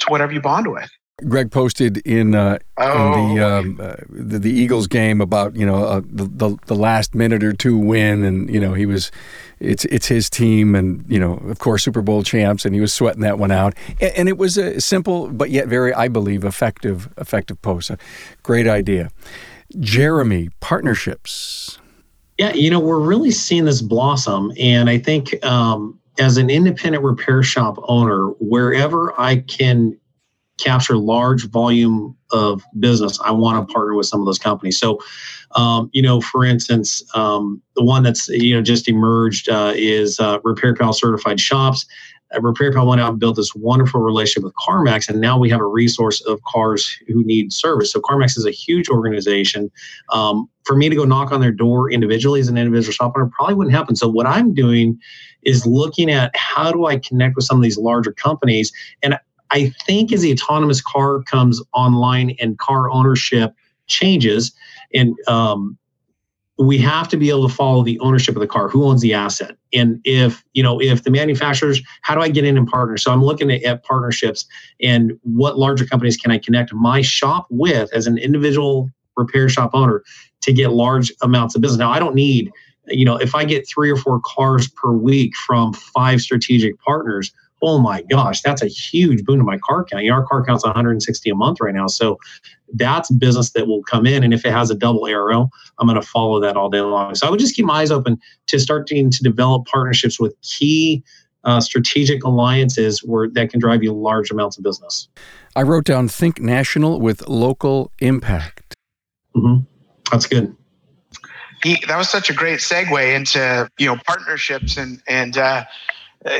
to whatever you bond with. Greg posted in, uh, oh. in the, um, uh, the, the Eagles game about you know uh, the, the, the last minute or two win, and you know he was it's it's his team, and you know of course Super Bowl champs, and he was sweating that one out, and, and it was a simple but yet very I believe effective effective post. A great idea, Jeremy partnerships. Yeah, you know we're really seeing this blossom, and I think. Um, as an independent repair shop owner, wherever I can capture large volume of business, I want to partner with some of those companies. So, um, you know, for instance, um, the one that's you know just emerged uh, is uh, Repair Pal certified shops. Uh, Repair Pal went out and built this wonderful relationship with CarMax, and now we have a resource of cars who need service. So CarMax is a huge organization. Um, for me to go knock on their door individually as an individual shop owner probably wouldn't happen. So what I'm doing is looking at how do I connect with some of these larger companies, and I think as the autonomous car comes online and car ownership changes, and um, we have to be able to follow the ownership of the car who owns the asset. And if you know if the manufacturers how do i get in and partner? So i'm looking at, at, partnerships and what larger companies can i connect my shop with as an individual repair shop owner to get large amounts of business? Now i don't need you know if i get three or four cars per week from five strategic partners oh my gosh, that's a huge boon to my car count. You know, our car count's 160 a month right now. So that's business that will come in. And if it has a double arrow, I'm going to follow that all day long. So I would just keep my eyes open to starting to develop partnerships with key uh, strategic alliances where that can drive you large amounts of business. I wrote down think national with local impact. Mm-hmm. That's good. He, that was such a great segue into you know partnerships and and uh, uh,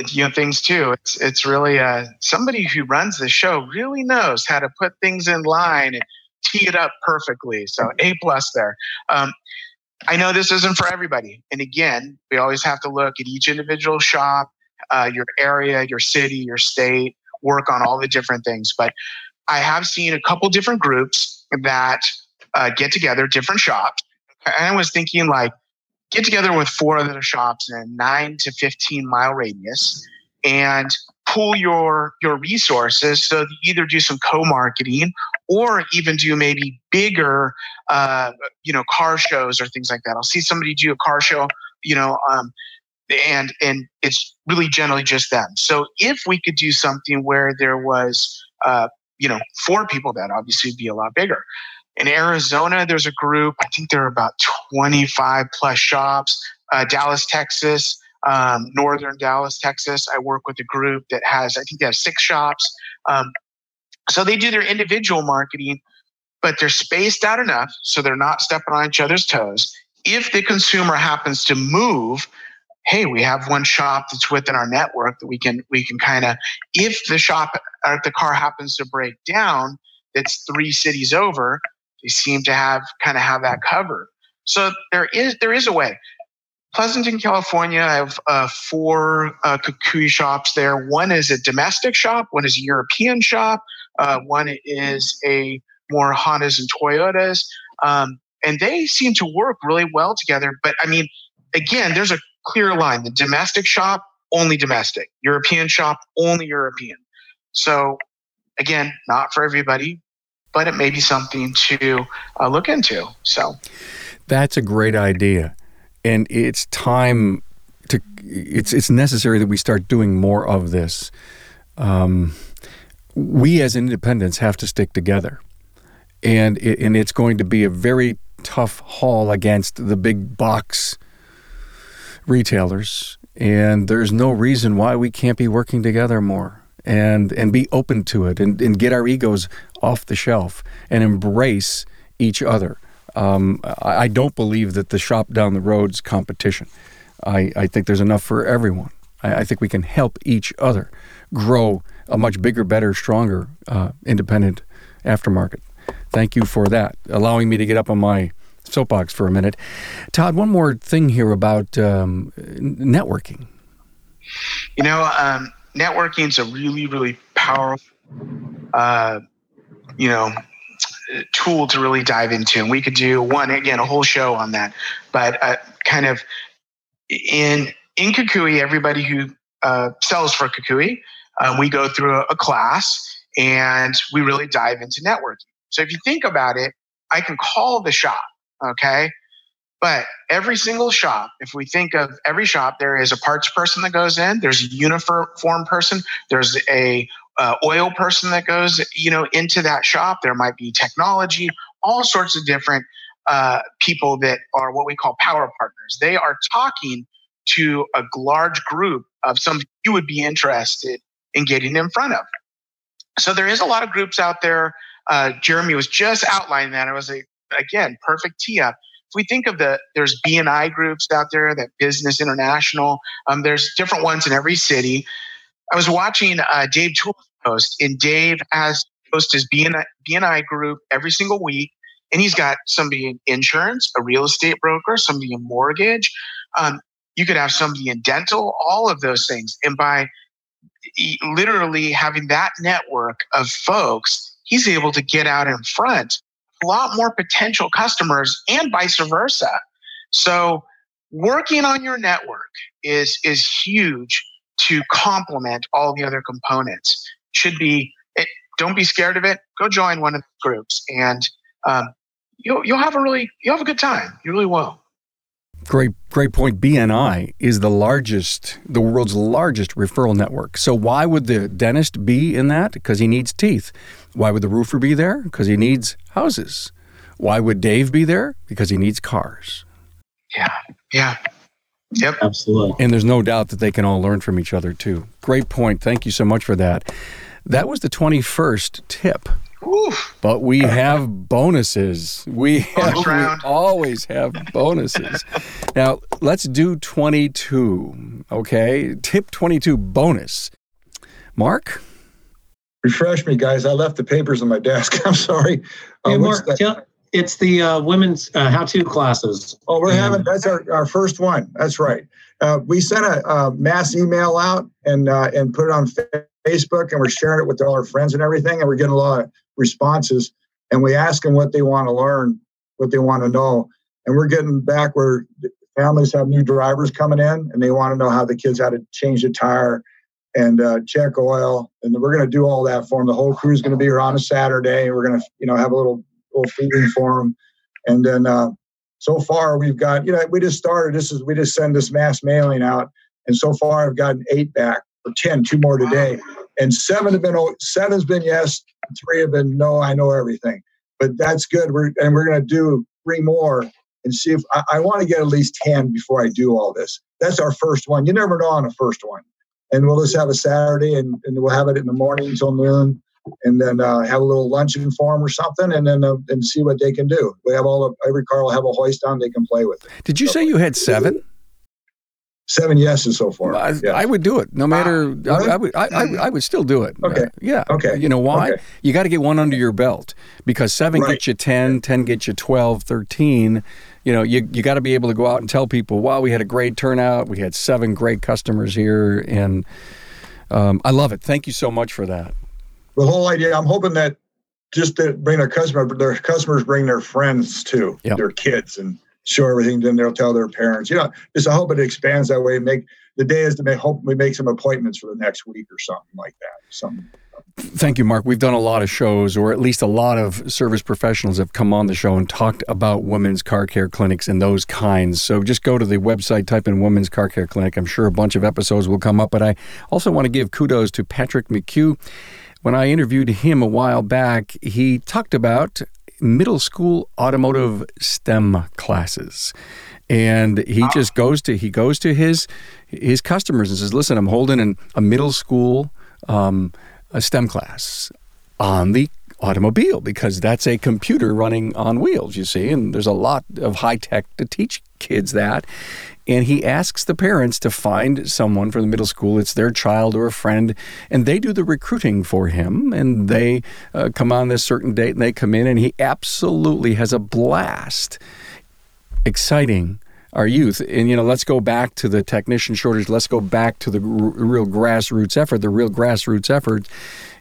you know things too. It's it's really uh, somebody who runs the show really knows how to put things in line and tee it up perfectly. So a plus there. Um, I know this isn't for everybody, and again, we always have to look at each individual shop, uh, your area, your city, your state, work on all the different things. But I have seen a couple different groups that uh, get together, different shops. And I was thinking like, get together with four other shops in a nine to 15 mile radius and pool your your resources so either do some co-marketing or even do maybe bigger uh, you know car shows or things like that. I'll see somebody do a car show you know um, and and it's really generally just them. So if we could do something where there was uh, you know four people that obviously would be a lot bigger in Arizona, there's a group, I think there are about 25 plus shops. Uh, Dallas, Texas, um, Northern Dallas, Texas, I work with a group that has, I think they have six shops. Um, so they do their individual marketing, but they're spaced out enough so they're not stepping on each other's toes. If the consumer happens to move, hey, we have one shop that's within our network that we can we can kind of if the shop or the car happens to break down, that's three cities over, they seem to have kind of have that covered. So there is there is a way. Pleasanton, California, I have uh, four uh, Kukui shops there. One is a domestic shop, one is a European shop, uh, one is a more Hondas and Toyotas. Um, and they seem to work really well together. But I mean, again, there's a clear line. The domestic shop, only domestic. European shop, only European. So again, not for everybody, but it may be something to uh, look into. So that's a great idea, and it's time to. It's it's necessary that we start doing more of this. Um, we as independents have to stick together, and it, and it's going to be a very tough haul against the big box retailers. And there's no reason why we can't be working together more and and be open to it and, and get our egos off the shelf and embrace each other. Um, I, I, don't believe that the shop down the road's competition. I, I think there's enough for everyone. I, I, think we can help each other grow a much bigger, better, stronger uh, independent aftermarket. Thank you for that, allowing me to get up on my soapbox for a minute. Todd, one more thing here about um, networking. You know, um, networking is a really, really powerful uh, you know tool to really dive into. And we could do one again a whole show on that. But uh, kind of in in kukui everybody who uh, sells for kukui um, we go through a, a class and we really dive into networking. So if you think about it i can call the shop okay? But every single shop, if we think of every shop, there is a parts person that goes in, there's a uniform person, there's a uh, oil person that goes you know into that shop. There might be technology all sorts of different uh, people that are what we call power partners. They are talking to a large group of some you would be interested in getting in front of. So there is a lot of groups out there. Uh, jeremy was just outlining that. It was a again perfect tee up. If we think of the there's bni groups out there that business international um, there's different ones in every city. I was watching uh, Dave Tool's post, and Dave has post his BNI, BNI group every single week, and he's got somebody in insurance, a real estate broker, somebody in mortgage. Um, you could have somebody in dental, all of those things. And by literally having that network of folks, he's able to get out in front a lot more potential customers and vice versa. So working on your network is is huge to complement all the other components. Should be, it, don't be scared of it. Go join one of the groups, and um, you'll you'll have a really you'll have a good time. You really will. Great, great point. BNI is the largest, the world's largest referral network. So why would the dentist be in that? Because he needs teeth. Why would the roofer be there? Because he needs houses. Why would Dave be there? Because he needs cars. Yeah, yeah. Yep. Absolutely. And there's no doubt that they can all learn from each other too. Great point. Thank you so much for that. That was the 21st tip. Oof. But we have bonuses. We, have, we always have bonuses. now, let's do 22. Okay. Tip 22 bonus. Mark? Refresh me, guys. I left the papers on my desk. I'm sorry. Uh, Hey, what's Mark, that? tell- it's the uh, women's uh, how-to classes. Oh, we're having that's our, our first one. That's right. Uh, we sent a, a mass email out and uh, and put it on Facebook, and we're sharing it with all our friends and everything, and we're getting a lot of responses. And we ask them what they want to learn, what they want to know, and we're getting back where families have new drivers coming in, and they want to know how the kids how to change the tire and uh, check oil, and we're going to do all that for them. The whole crew is going to be here on a Saturday. We're going to you know have a little little feeding for them, and then. Uh, so far we've got you know we just started this is we just send this mass mailing out. And so far i've gotten eight back or 10 two more today. And seven have been oh, seven's been yes three have been no i know everything. But that's good we're and we're going to do three more and see if i, I want to get at least 10 before i do all this. That's our first one. You never know on a first one. And we'll just have a saturday and, and we'll have it in the morning until noon and then uh, have a little luncheon for them or something, and then uh, and see what they can do. We have all of every car will have a hoist on; they can play with it. Did you say you had seven? Seven yeses so far. I, Yes. I would do it, no matter. I, Really? I would. I, I, I would still do it. Okay. Uh, yeah. Okay. You know why? Okay. You got to get one under your belt because seven Right. gets you 10, 10 gets you 12, 13. You know, you, you got to be able to go out and tell people, wow, we had a great turnout. We had seven great customers here. And um, I love it. Thank you so much for that. The whole idea. I'm hoping that just to bring their customer, their customers bring their friends too, Yep. their kids, and show everything. Then they'll tell their parents. You know, just I hope it expands that way. Make the day is to make hope we make some appointments for the next week or something like that. Something. Thank you, Mark. We've done a lot of shows, or at least a lot of service professionals have come on the show and talked about women's car care clinics and those kinds. So just go to the website, type in Women's Car Care Clinic. I'm sure a bunch of episodes will come up. But I also want to give kudos to Patrick McHugh. When I interviewed him a while back, he talked about middle school automotive STEM classes. And he just goes to he goes to his his customers and says, "Listen, I'm holding an, a middle school um, a STEM class on the automobile because that's a computer running on wheels, you see, and there's a lot of high tech to teach kids that. And he asks the parents to find someone from the middle school. It's their child or a friend, and they do the recruiting for him. And they uh, come on this certain date and they come in, and he absolutely has a blast exciting our youth. And, you know, let's go back to the technician shortage. Let's go back to the r- real grassroots effort. The real grassroots effort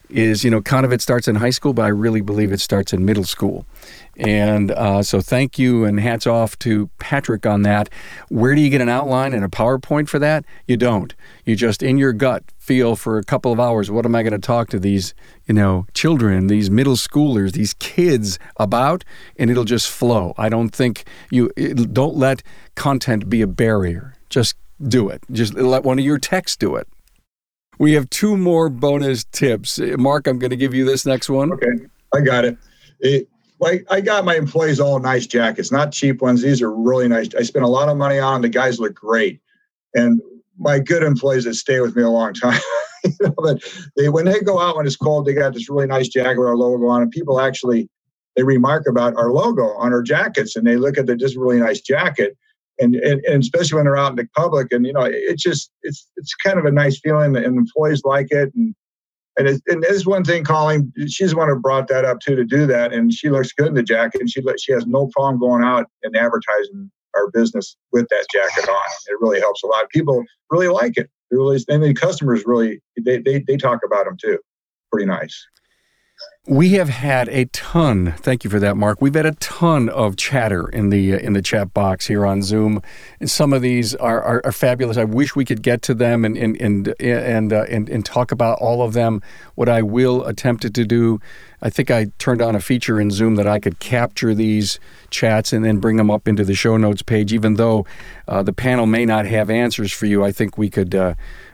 is, you know, kind of it starts in high school, but I really believe it starts in middle school. And uh, so thank you and hats off to Patrick on that. Where do you get an outline and a PowerPoint for that? You don't. You just, in your gut, feel for a couple of hours, what am I going to talk to these, you know, children, these middle schoolers, these kids about? And it'll just flow. I don't think you, it, don't let content be a barrier. Just do it. Just let one of your texts do it. We have two more bonus tips. Mark, I'm going to give you this next one. Okay, I got it. it like I got my employees all nice jackets, not cheap ones. These are really nice. I spent a lot of money on them. The guys look great, and my good employees that stay with me a long time. you know, but they when they go out when it's cold, they got this really nice jacket with our logo on, and people actually they remark about our logo on our jackets, and they look at the just really nice jacket. And, and, and especially when they're out in the public, and you know, it's just it's it's kind of a nice feeling, and employees like it, and and, it, and there's one thing, Colleen. She's the one who brought that up too to do that, and she looks good in the jacket, and she she has no problem going out and advertising our business with that jacket on. It really helps a lot. People really like it. They really, and the customers really they they they talk about them too. Pretty nice. We have had a ton. Thank you for that, Mark. We've had a ton of chatter in the uh, in the chat box here on Zoom, and some of these are, are, are fabulous. I wish we could get to them and and and and, uh, and and talk about all of them. What I will attempt to do, I think I turned on a feature in Zoom that I could capture these chats and then bring them up into the show notes page. Even though uh, the panel may not have answers for you, I think we could.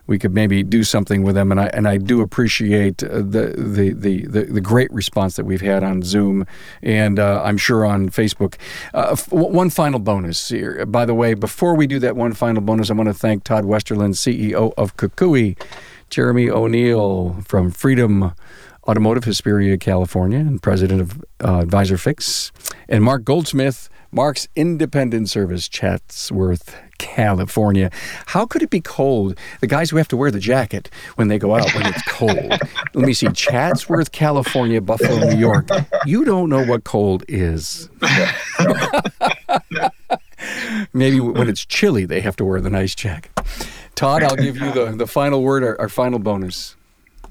We could maybe do something with them. And I and I do appreciate uh, the the the the, the great response that we've had on Zoom, and uh, I'm sure on Facebook. Uh, f- one final bonus here, by the way. Before we do that one final bonus, I want to thank Todd Westerlund, CEO of Kukui, Jeremy O'Neill from Freedom. Automotive Hesperia, California, and president of uh, Advisor Fix, and Mark Goldsmith, Mark's Independent Service, Chatsworth, California. How could it be cold? The guys who have to wear the jacket when they go out when it's cold. Let me see. Chatsworth, California, Buffalo, New York. You don't know what cold is. Maybe when it's chilly, they have to wear the nice jacket. Todd, I'll give you the, the final word, our, our final bonus.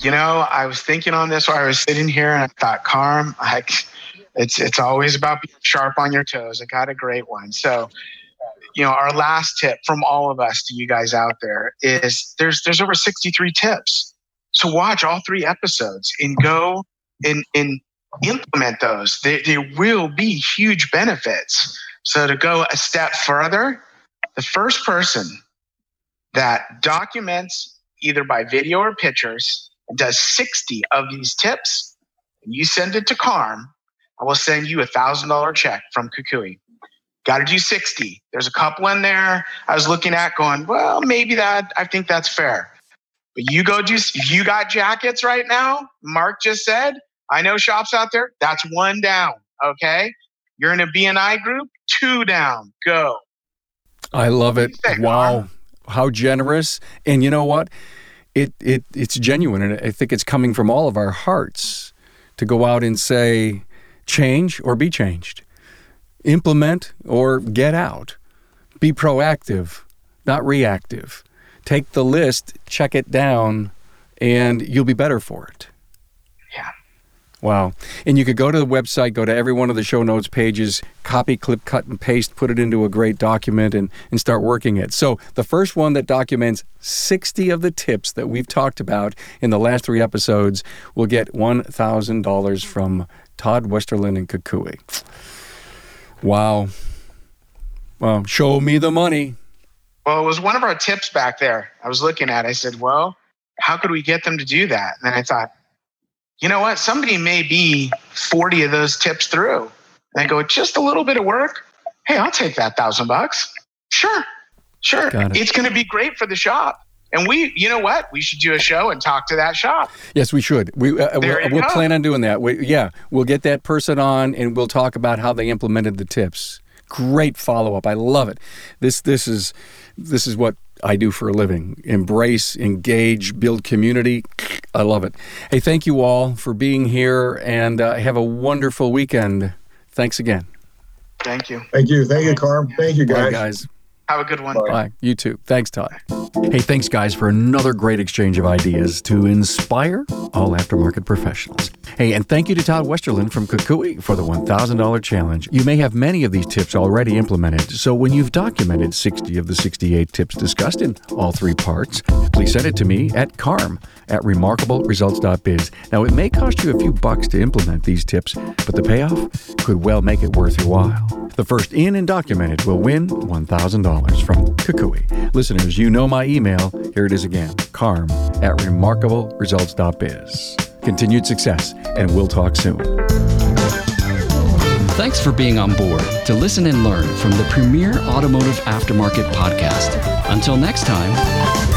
You know, I was thinking on this while I was sitting here, and I thought, Carm, I, it's it's always about being sharp on your toes. I got a great one. So, you know, our last tip from all of us to you guys out there is there's there's over 63 tips. So watch all three episodes and go and and implement those. There, there will be huge benefits. So to go a step further, the first person that documents either by video or pictures and does 60 of these tips, and you send it to Carm, I will send you a thousand dollar check from Kukui. Got to do 60. There's a couple in there I was looking at going, well, maybe that, I think that's fair. But you go do, you got jackets right now, Mark just said, I know shops out there, that's one down. Okay. You're in a BNI group, two down, go. I love it. Wow. How generous. And you know what? It, it it's genuine and I think it's coming from all of our hearts to go out and say change or be changed. Implement or get out. Be proactive, not reactive. Take the list, check it down, and you'll be better for it. Yeah. Wow. And you could go to the website, go to every one of the show notes pages, copy, clip, cut, and paste, put it into a great document, and, and start working it. So, the first one that documents 60 of the tips that we've talked about in the last three episodes will get $1,000 from Todd Westerlund and Kukui. Wow. Well, show me the money. Well, it was one of our tips back there. I was looking at. I said, "Well, how could we get them to do that?" And then I thought, you know what? Somebody may be 40 of those tips through. And I go, just a little bit of work. Hey, I'll take that thousand bucks. Sure, sure. It. It's going to be great for the shop. And we, you know what? We should do a show and talk to that shop. Yes, we should. We uh, we'll, we'll plan on doing that. We, yeah, we'll get that person on and we'll talk about how they implemented the tips. Great follow up. I love it. This this is this is what I do for a living. Embrace, engage, build community. I love it. Hey, thank you all for being here and uh, have a wonderful weekend. Thanks again. Thank you. Thank you. Thank you, Carm. Thank you, Bye, guys. guys. Have a good one. Bye. You too. Thanks, Todd. Hey, thanks, guys, for another great exchange of ideas to inspire all aftermarket professionals. Hey, and thank you to Todd Westerlund from Kukui for the $1,000 challenge. You may have many of these tips already implemented, so when you've documented 60 of the 68 tips discussed in all three parts, please send it to me at carm at remarkableresults.biz. Now, it may cost you a few bucks to implement these tips, but the payoff could well make it worth your while. The first in and documented will win $1,000 from Kukui. Listeners, you know my email. Here it is again carm at remarkableresults.biz. Continued success, and we'll talk soon. Thanks for being on board to listen and learn from the premier automotive aftermarket podcast. Until next time,